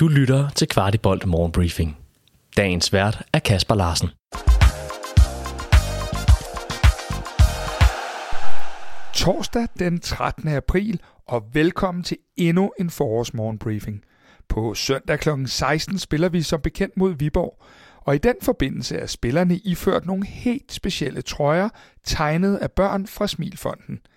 Du lytter til Kvartibolt Morgenbriefing. Dagens vært er Kasper Larsen. Torsdag den 13. april, og velkommen til endnu en forårsmorgenbriefing. På søndag kl. 16 spiller vi som bekendt mod Viborg, og i den forbindelse er spillerne iført nogle helt specielle trøjer, tegnet af børn fra Smilfonden –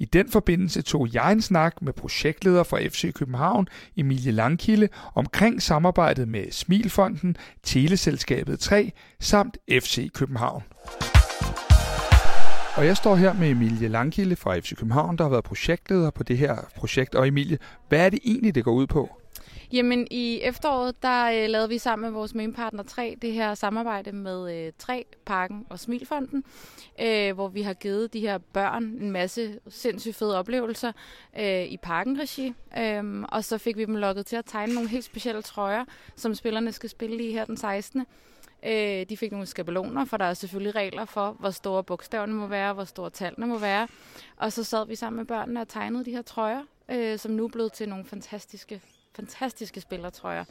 i den forbindelse tog jeg en snak med projektleder for FC København, Emilie Langkilde, omkring samarbejdet med Smilfonden, Teleselskabet 3 samt FC København. Og jeg står her med Emilie Langkilde fra FC København, der har været projektleder på det her projekt. Og Emilie, hvad er det egentlig, det går ud på? Jamen i efteråret, der øh, lavede vi sammen med vores mainpartner 3 det her samarbejde med øh, 3 Parken og Smilfonden, øh, hvor vi har givet de her børn en masse sindssygt fede oplevelser øh, i parkenregi. Øh, og så fik vi dem lukket til at tegne nogle helt specielle trøjer, som spillerne skal spille i her den 16. Øh, de fik nogle skabeloner, for der er selvfølgelig regler for, hvor store bogstaverne må være, hvor store tallene må være. Og så sad vi sammen med børnene og tegnede de her trøjer, øh, som nu er blevet til nogle fantastiske fantastiske spillertrøjer.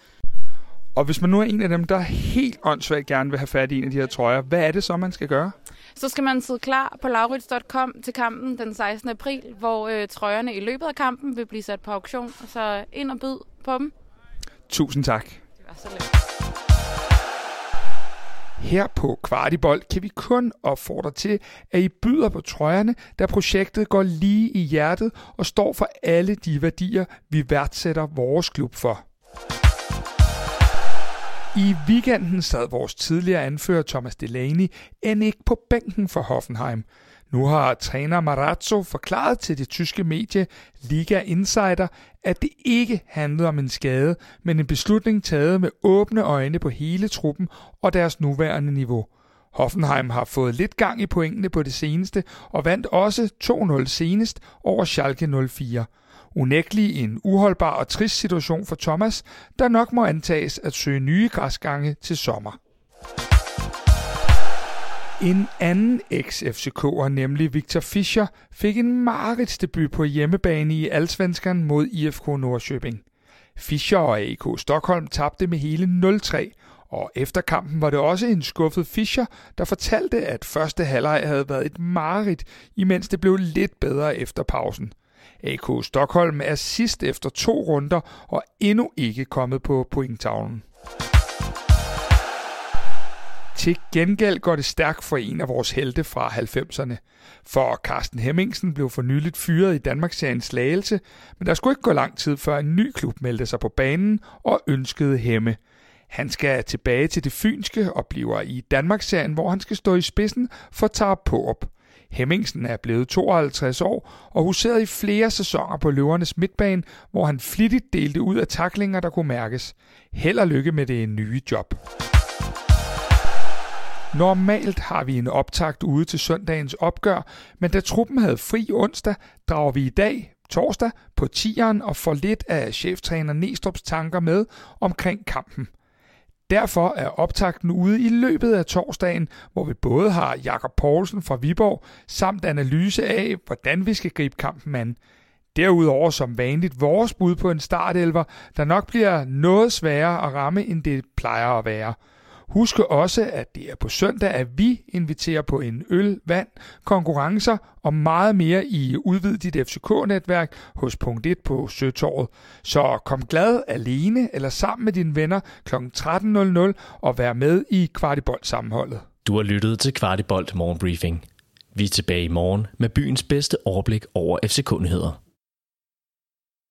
Og hvis man nu er en af dem, der helt åndssvagt gerne vil have fat i en af de her trøjer, hvad er det så, man skal gøre? Så skal man sidde klar på laurits.com til kampen den 16. april, hvor øh, trøjerne i løbet af kampen vil blive sat på auktion. Så ind og byd på dem. Tusind tak. Det var så lidt. Her på Kvartibold kan vi kun opfordre til, at I byder på trøjerne, da projektet går lige i hjertet og står for alle de værdier, vi værdsætter vores klub for. I weekenden sad vores tidligere anfører Thomas Delaney end ikke på bænken for Hoffenheim – nu har træner Marazzo forklaret til det tyske medie Liga Insider, at det ikke handlede om en skade, men en beslutning taget med åbne øjne på hele truppen og deres nuværende niveau. Hoffenheim har fået lidt gang i pointene på det seneste og vandt også 2-0 senest over Schalke 04. Unægtelig en uholdbar og trist situation for Thomas, der nok må antages at søge nye græsgange til sommer. En anden ex-FCK'er, nemlig Victor Fischer, fik en mareridsdebut på hjemmebane i Allsvenskan mod IFK Nordsjøbing. Fischer og AK Stockholm tabte med hele 0-3, og efter kampen var det også en skuffet Fischer, der fortalte, at første halvleg havde været et mareridt, imens det blev lidt bedre efter pausen. AK Stockholm er sidst efter to runder og endnu ikke kommet på pointtavlen. Til gengæld går det stærkt for en af vores helte fra 90'erne. For Carsten Hemmingsen blev for nyligt fyret i Danmarks Slagelse, men der skulle ikke gå lang tid før en ny klub meldte sig på banen og ønskede Hemme. Han skal tilbage til det fynske og bliver i Danmarksserien, hvor han skal stå i spidsen for Tarp Pårup. Hemmingsen er blevet 52 år og huseret i flere sæsoner på løvernes midtbane, hvor han flittigt delte ud af taklinger, der kunne mærkes. Held og lykke med det nye job. Normalt har vi en optakt ude til søndagens opgør, men da truppen havde fri onsdag, drager vi i dag, torsdag, på tieren og får lidt af cheftræner Nestrup's tanker med omkring kampen. Derfor er optakten ude i løbet af torsdagen, hvor vi både har Jakob Poulsen fra Viborg samt analyse af, hvordan vi skal gribe kampen an. Derudover som vanligt vores bud på en startelver, der nok bliver noget sværere at ramme, end det plejer at være – Husk også, at det er på søndag, at vi inviterer på en øl, vand, konkurrencer og meget mere i Udvid dit FCK-netværk hos punkt 1 på Søtorvet. Så kom glad alene eller sammen med dine venner kl. 13.00 og vær med i Kvartibolt sammenholdet. Du har lyttet til Kvartibolt Morgenbriefing. Vi er tilbage i morgen med byens bedste overblik over FCK-nyheder.